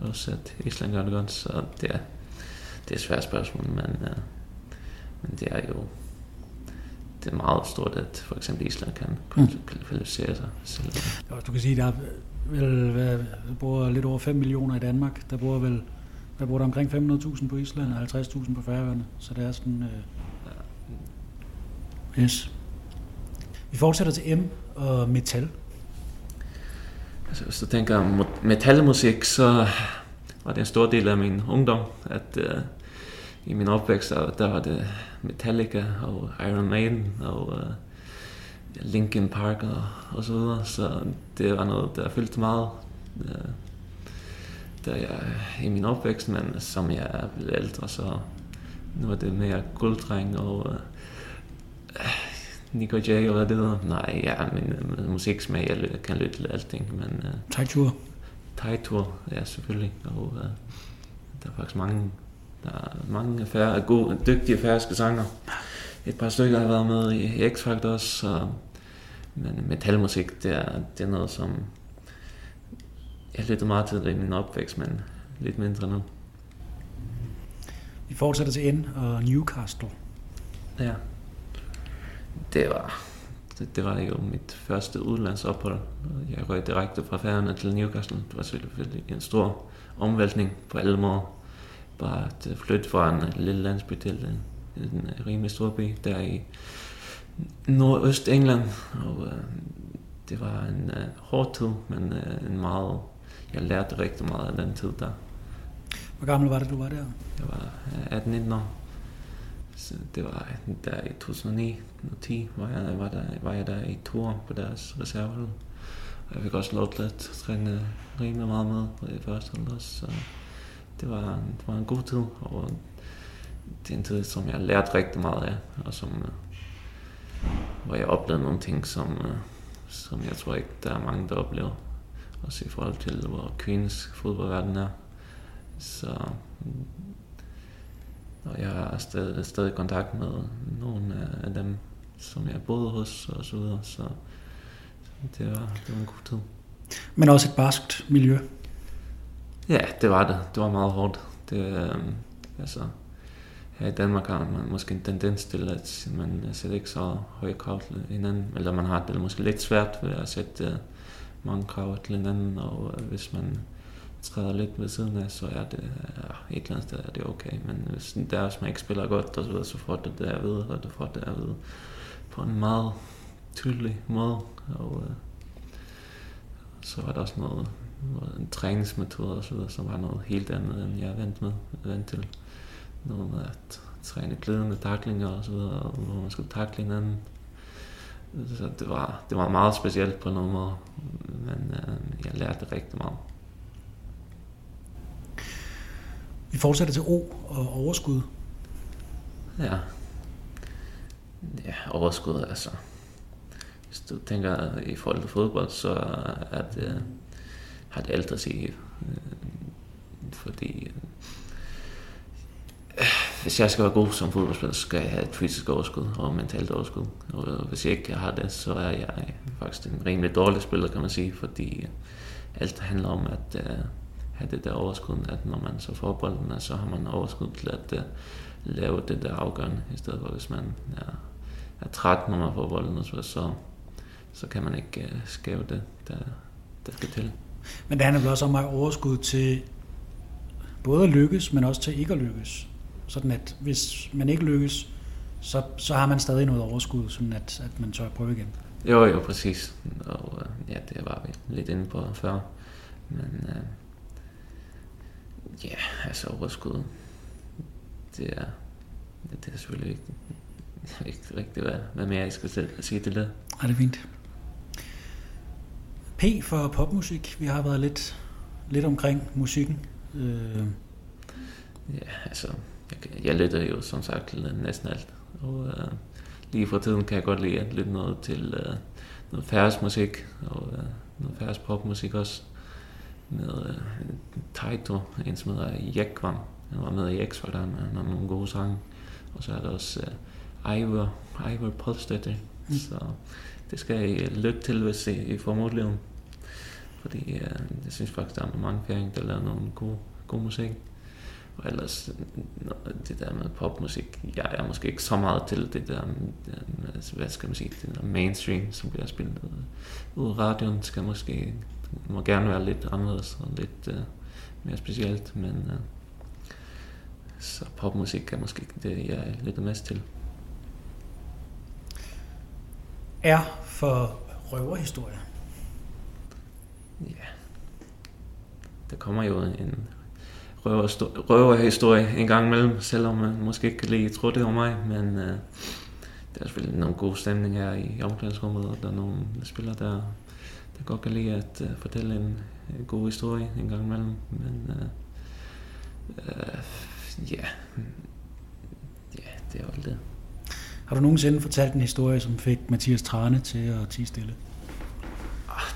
også, at Island gør det godt, så det er, det er et svært spørgsmål, men, øh, men det er jo det er meget stort, at for eksempel Island kan mm. kvalificere sig selv. Du kan sige, der er vel, hvad, der bor lidt over 5 millioner i Danmark. Der bor vel der bor der omkring 500.000 på Island og 50.000 på Færøerne. Så det er sådan... Øh, yes. Vi fortsætter til M og metal. Altså, hvis du tænker metalmusik, så var det en stor del af min ungdom, at uh, i min opvækst, der, der var det Metallica og Iron Maiden og uh, Linkin Park og, og så videre, så det var noget, der fyldte meget, uh, da jeg i min opvækst, men som jeg er blevet ældre, så nu er det mere gulddreng og uh, Nico J og hvad det hedder. Nej, ja, min, min musiksmag, jeg kan lytte til alting, men... Uh. Thai Tour, ja, selvfølgelig. Og uh, der er faktisk mange, der er mange færre, gode, dygtige færøske sanger. Et par stykker har været med i X-Factor også, så, men metalmusik, det er, det er noget, som jeg lytter meget til i min opvækst, men lidt mindre nu. Vi fortsætter til N og Newcastle. Ja det var, det, det var jo mit første udlandsophold. Jeg røg direkte fra Færøerne til Newcastle. Det var selvfølgelig en stor omvæltning på alle måder. Bare at flytte fra en lille landsby til en, en rimelig stor by der i nordøst England. Og uh, det var en uh, hård tid, men uh, en meget, jeg lærte rigtig meget af den tid der. Hvor gammel var det, du var der? Jeg var 18-19 år. Så det var der i 2009 10 var jeg, var, der, var jeg der i to år på deres reservehold. Og jeg fik også lov til at træne rimelig meget med det første hold også. Så det var, det var en god tid, og det er en tid, som jeg lærte rigtig meget af, og som, øh, hvor jeg oplevede nogle ting, som, øh, som jeg tror ikke, der er mange, der oplever. Også i forhold til, hvor kvindes fodboldverden er. Så mm, og jeg har stadig, stadig kontakt med nogle af dem, som jeg boede hos og så videre, så, det, var, det var en god tid. Men også et barskt miljø? Ja, det var det. Det var meget hårdt. Det, øh, altså, her i Danmark har man måske en tendens til, at man sætter ikke så høje krav til hinanden, eller man har det måske lidt svært ved at sætte øh, mange krav til hinanden, og øh, hvis man træder lidt ved siden af, så er det ja, et eller andet sted er det okay. Men hvis der hvis man ikke spiller godt, og så, videre, så får det der at og det får det at på en meget tydelig måde. Og øh, så var der også noget en træningsmetode og så videre, som var noget helt andet, end jeg er vant med, vant til. Noget med at træne glidende taklinger og så videre, hvor man skulle takle hinanden. Så det var, det var meget specielt på noget måde, men øh, jeg lærte rigtig meget. Vi fortsætter til O og overskud. Ja. Ja, overskud, altså. Hvis du tænker i forhold til fodbold, så er det, har det alt set. Øh, fordi øh, hvis jeg skal være god som fodboldspiller, så skal jeg have et fysisk overskud og mentalt overskud. Og øh, hvis jeg ikke har det, så er jeg faktisk en rimelig dårlig spiller, kan man sige, fordi alt handler om at uh, have det der overskud, at når man så får bolden, så har man overskud til at uh, lave det der afgørende, i stedet for hvis man ja, er træt, når man får bolden, så, så, så kan man ikke uh, skæve det, der, der skal til. Men det handler vel også om at have overskud til både at lykkes, men også til ikke at lykkes. Sådan at hvis man ikke lykkes, så, så har man stadig noget overskud, sådan at, at man tør at prøve igen. Jo, jo, præcis. Og øh, ja, det var vi lidt inde på før. Men øh, ja, altså overskud, det er, det er selvfølgelig vigtigt. Jeg ved ikke rigtigt, hvad, hvad mere jeg skal sige til det. Ja, det er fint. P for popmusik. Vi har været lidt, lidt omkring musikken. Øh, Ja, altså, jeg, jeg lytter jo som sagt næsten alt. Og øh, lige for tiden kan jeg godt lide at lytte noget til øh, noget færøsk musik, og øh, noget færøsk popmusik også. Med øh, Taito, en som hedder Jekvam. Han var med i X-Factor, han har nogle gode sange. Og så er der også øh, Ivor, Ivor Polstetter. Mm. Så det skal I lytte til, hvis I, I får muligheden. Fordi øh, jeg synes faktisk, der er mange færing, der laver nogle gode, gode musik. Og ellers, det der med popmusik, jeg er måske ikke så meget til det der, med, hvad skal man sige, det der mainstream, som bliver spillet ud af radioen, skal måske, må gerne være lidt anderledes og lidt uh, mere specielt, men uh, så popmusik er måske ikke det, jeg lytter mest til. Er for røverhistorie. Ja. Der kommer jo en røverhistorie en gang imellem, selvom man måske ikke kan lige tro det om mig, men øh, der er selvfølgelig nogle gode stemning her i omklædningsrummet, og der er nogle spillere, der, der godt kan lide at øh, fortælle en, en god historie en gang imellem, men øh, øh, ja, ja, det er jo det. Har du nogensinde fortalt en historie, som fik Mathias Trane til at tige stille?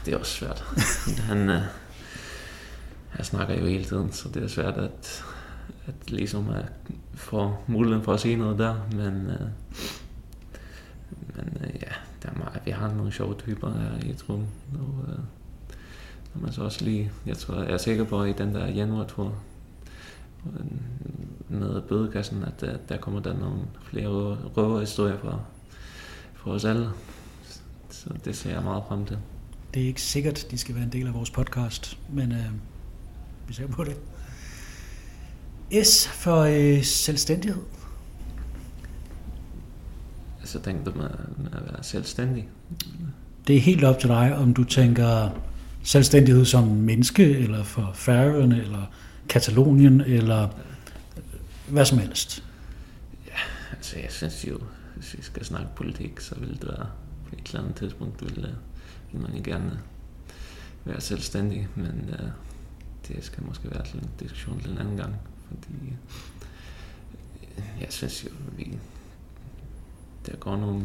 Det er også svært. Han, øh, jeg snakker jo hele tiden, så det er svært at, at ligesom at få muligheden for at sige noget der, men, øh, men øh, ja, der er meget, vi har nogle sjove typer her i truppen. Og, øh, når man så også lige, jeg tror, jeg er sikker på, at i den der januar-tur øh, med bødekassen, at der, der kommer der nogle flere røverhistorier fra, fra os alle. Så det ser jeg meget frem til. Det er ikke sikkert, de skal være en del af vores podcast, men øh, vi ser på det. S for øh, selvstændighed. Altså tænker du med, med at være selvstændig? Det er helt op til dig, om du tænker selvstændighed som menneske, eller for Færøerne, eller Katalonien, eller hvad som helst. Ja, altså jeg synes jo, hvis vi skal snakke politik, så vil det være på et eller andet tidspunkt, vil, vil man gerne øh, være selvstændig, men øh, det skal måske være til en diskussion til en anden gang, fordi øh, jeg synes jo, vi, der går nogle,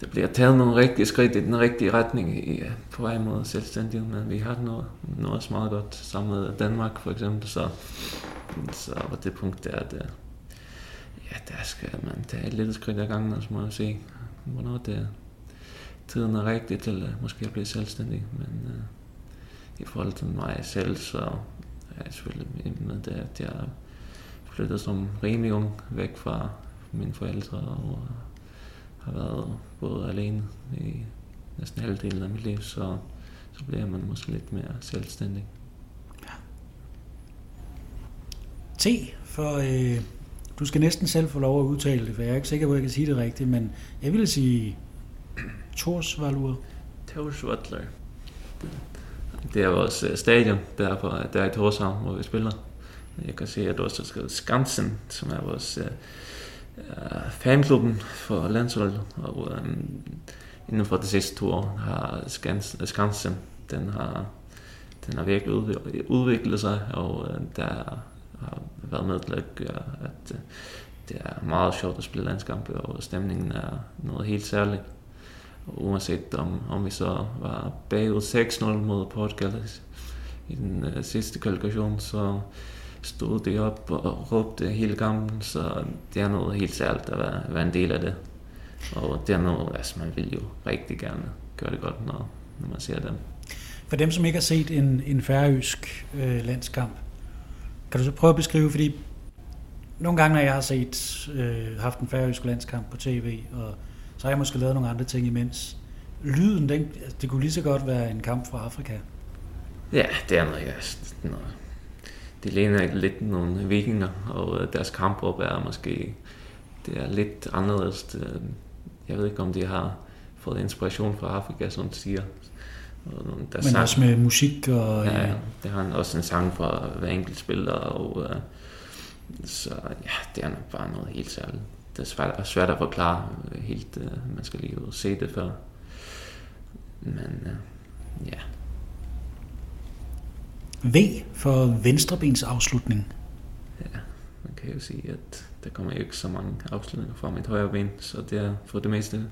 der bliver taget nogle rigtige skridt i den rigtige retning i, øh, på vej mod selvstændighed, men vi har noget, noget meget godt sammen med Danmark for eksempel, så, så på det punkt der, der, ja, der skal man tage et lille skridt ad gangen, og så må man se, hvornår det, tiden er rigtig til at måske at blive selvstændig, men øh, i forhold til mig selv, så er jeg selvfølgelig med det, at jeg flyttede som rimelig ung væk fra mine forældre og har været både alene i næsten halvdelen af mit liv, så, så bliver man måske lidt mere selvstændig. Ja. T for, øh, du skal næsten selv få lov at udtale det, for jeg er ikke sikker på, at jeg kan sige det rigtigt, men jeg vil sige Tors Valur. Det er vores øh, stadion, der, på, der i Torshavn, hvor vi spiller. Jeg kan se, at du også har skrevet Skansen, som er vores uh, fanklubben for landsholdet. Og um, inden for de sidste to år har Skansen, Skansen den har, den har virkelig udviklet sig, og uh, der har været med til at gøre, at uh, det er meget sjovt at spille landskampe, og stemningen er noget helt særligt uanset om, om vi så var bagud 6-0 mod Portugal i den øh, sidste kvalifikation, så stod det op og råbte hele kampen, så det er noget helt særligt at være, være en del af det. Og det er noget, altså man vil jo rigtig gerne gøre det godt, når, når man ser dem. For dem, som ikke har set en, en færøsk øh, landskamp, kan du så prøve at beskrive, fordi nogle gange, når jeg har set, øh, haft en færøsk landskamp på tv, og så har jeg måske lavet nogle andre ting imens. Lyden, den, det kunne lige så godt være en kamp fra Afrika. Ja, det er noget, ja, noget. De ligner lidt nogle vikinger, og øh, deres kampråb er måske det er lidt anderledes. Jeg ved ikke, om de har fået inspiration fra Afrika, som de siger. Der Men sang, også med musik og... Ja, det har også en sang fra hver enkelt spiller, og uh, så ja, det er nok bare noget helt særligt. Det er svært, svært at forklare helt, uh, man skal lige se det før. Men uh, ja. V for venstrebens afslutning. Ja, man kan jo sige, at der kommer jo ikke så mange afslutninger fra mit højre ben, så det er for det meste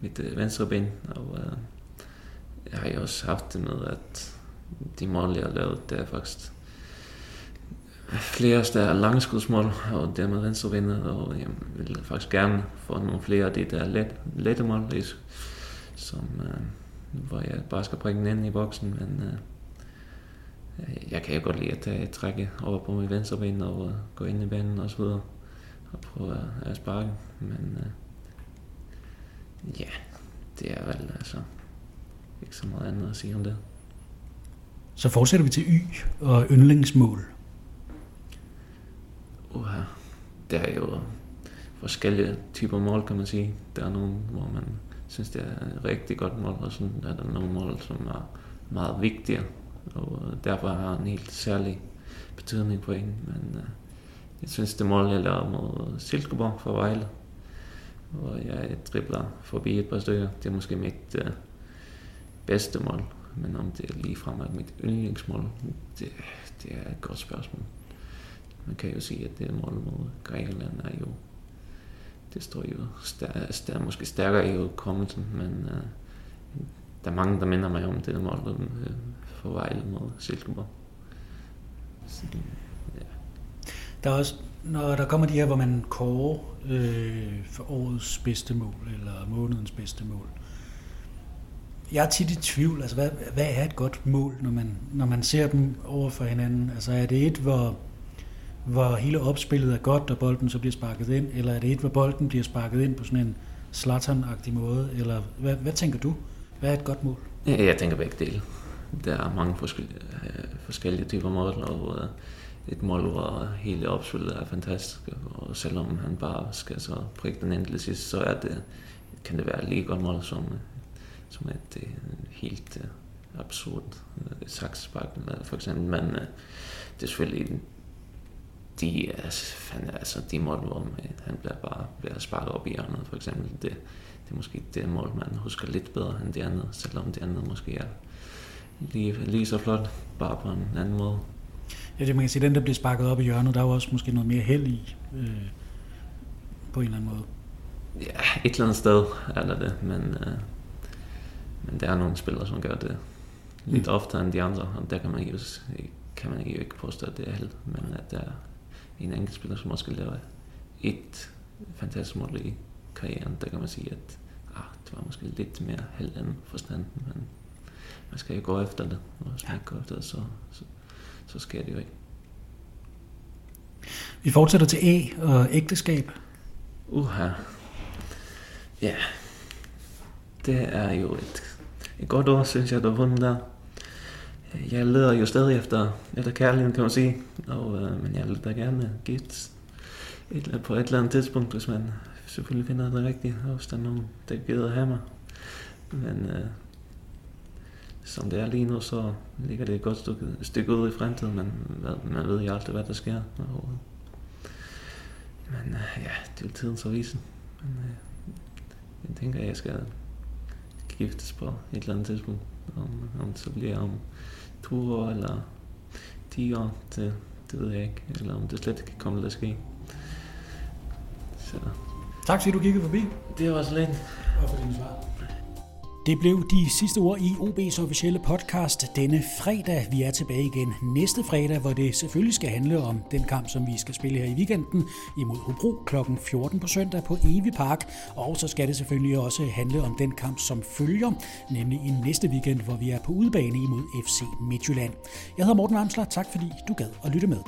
mit uh, venstre ben. Og uh, jeg har jo også haft det med, at de mål, jeg har lavet, det er faktisk flere større langskudsmål, og dermed venstrevindet, og jeg vil faktisk gerne få nogle flere af de der let, lette mål, som, øh, hvor jeg bare skal bringe den ind i boksen, men øh, jeg kan jo godt lide at tage trække over på mit venstre ben og gå ind i banen og så videre og prøve at, at sparke, men øh, ja, det er vel altså ikke så meget andet at sige om det. Så fortsætter vi til Y og yndlingsmål. Uha, der er jo forskellige typer mål, kan man sige. Der er nogle, hvor man synes, det er et rigtig godt mål, og sådan er der nogle mål, som er meget vigtige, og derfor har en helt særlig betydning på en. Men uh, jeg synes, det mål, jeg lavede mod Silkeborg for Vejle, hvor jeg dribler forbi et par stykker, det er måske mit uh, bedste mål. Men om det er lige frem mit yndlingsmål, det, det er et godt spørgsmål. Man kan jo sige, at det mål mod Grækenland er jo, det står jo stær, stær, måske stærkere i udkommelsen, men uh, der er mange, der minder mig om det mål uh, for Vejle mod Silkeborg. Så, ja. Der er også, når der kommer de her, hvor man kårer øh, for årets bedste mål, eller månedens bedste mål, jeg er tit i tvivl, altså hvad, hvad er et godt mål, når man, når man ser dem over for hinanden? Altså er det et, hvor, hvor hele opspillet er godt, og bolden så bliver sparket ind, eller er det et, hvor bolden bliver sparket ind på sådan en slatan måde, eller hvad, hvad tænker du? Hvad er et godt mål? Ja, jeg tænker begge dele. Der er mange forskellige, øh, forskellige typer mål, og øh, et mål, hvor hele opspillet er fantastisk, og selvom han bare skal så prikke den enkelte sidst, så er det, kan det være lige godt mål som som et et helt øh, absurd øh, saksespark, for eksempel. Men øh, det er selvfølgelig de, altså, de mål, hvor man, han bliver bare bliver sparket op i hjørnet, for eksempel. Det, det er måske det mål, man husker lidt bedre end det andet, selvom det andet måske er lige, lige så flot, bare på en anden måde. Ja, det man kan sige, den der bliver sparket op i hjørnet, der er jo også måske noget mere held i, øh, på en eller anden måde. Ja, et eller andet sted er der det, men øh, men der er nogle spillere, som gør det lidt mm. oftere end de andre, og der kan man, jo, kan man jo ikke påstå, at det er held, men at der er en enkelt spiller, som også laver et fantastisk mål i karrieren, der kan man sige, at ah, det var måske lidt mere end forstand, men man skal jo gå efter det, og hvis man ikke går efter det, så, så, så sker det jo ikke. Vi fortsætter til A og ægteskab. Uha. Ja, det er jo et et godt år, synes jeg, du har fundet der. Øh, jeg leder jo stadig efter, efter kærligheden, kan man sige. Og, øh, men jeg vil da gerne give et, på et eller andet tidspunkt, hvis man selvfølgelig finder det rigtige, og hvis der er nogen, der gider have mig. Men øh, som det er lige nu, så ligger det et godt stykke, stykke ud i fremtiden, men man ved jo aldrig, hvad der sker. Og, men øh, ja, det vil tiden så vise. Men øh, jeg tænker, at jeg skal giftes på et eller andet tidspunkt. Om, om det så bliver om år eller år, det, det ved jeg ikke. Eller om det slet ikke kommer til at ske. Så. Tak fordi du kiggede forbi. Det var så lidt. Og for dine svar. Det blev de sidste ord i OB's officielle podcast denne fredag. Vi er tilbage igen næste fredag, hvor det selvfølgelig skal handle om den kamp, som vi skal spille her i weekenden imod Hobro kl. 14 på søndag på Evi Park. Og så skal det selvfølgelig også handle om den kamp, som følger, nemlig i næste weekend, hvor vi er på udebane imod FC Midtjylland. Jeg hedder Morten Amsler. Tak fordi du gad at lytte med.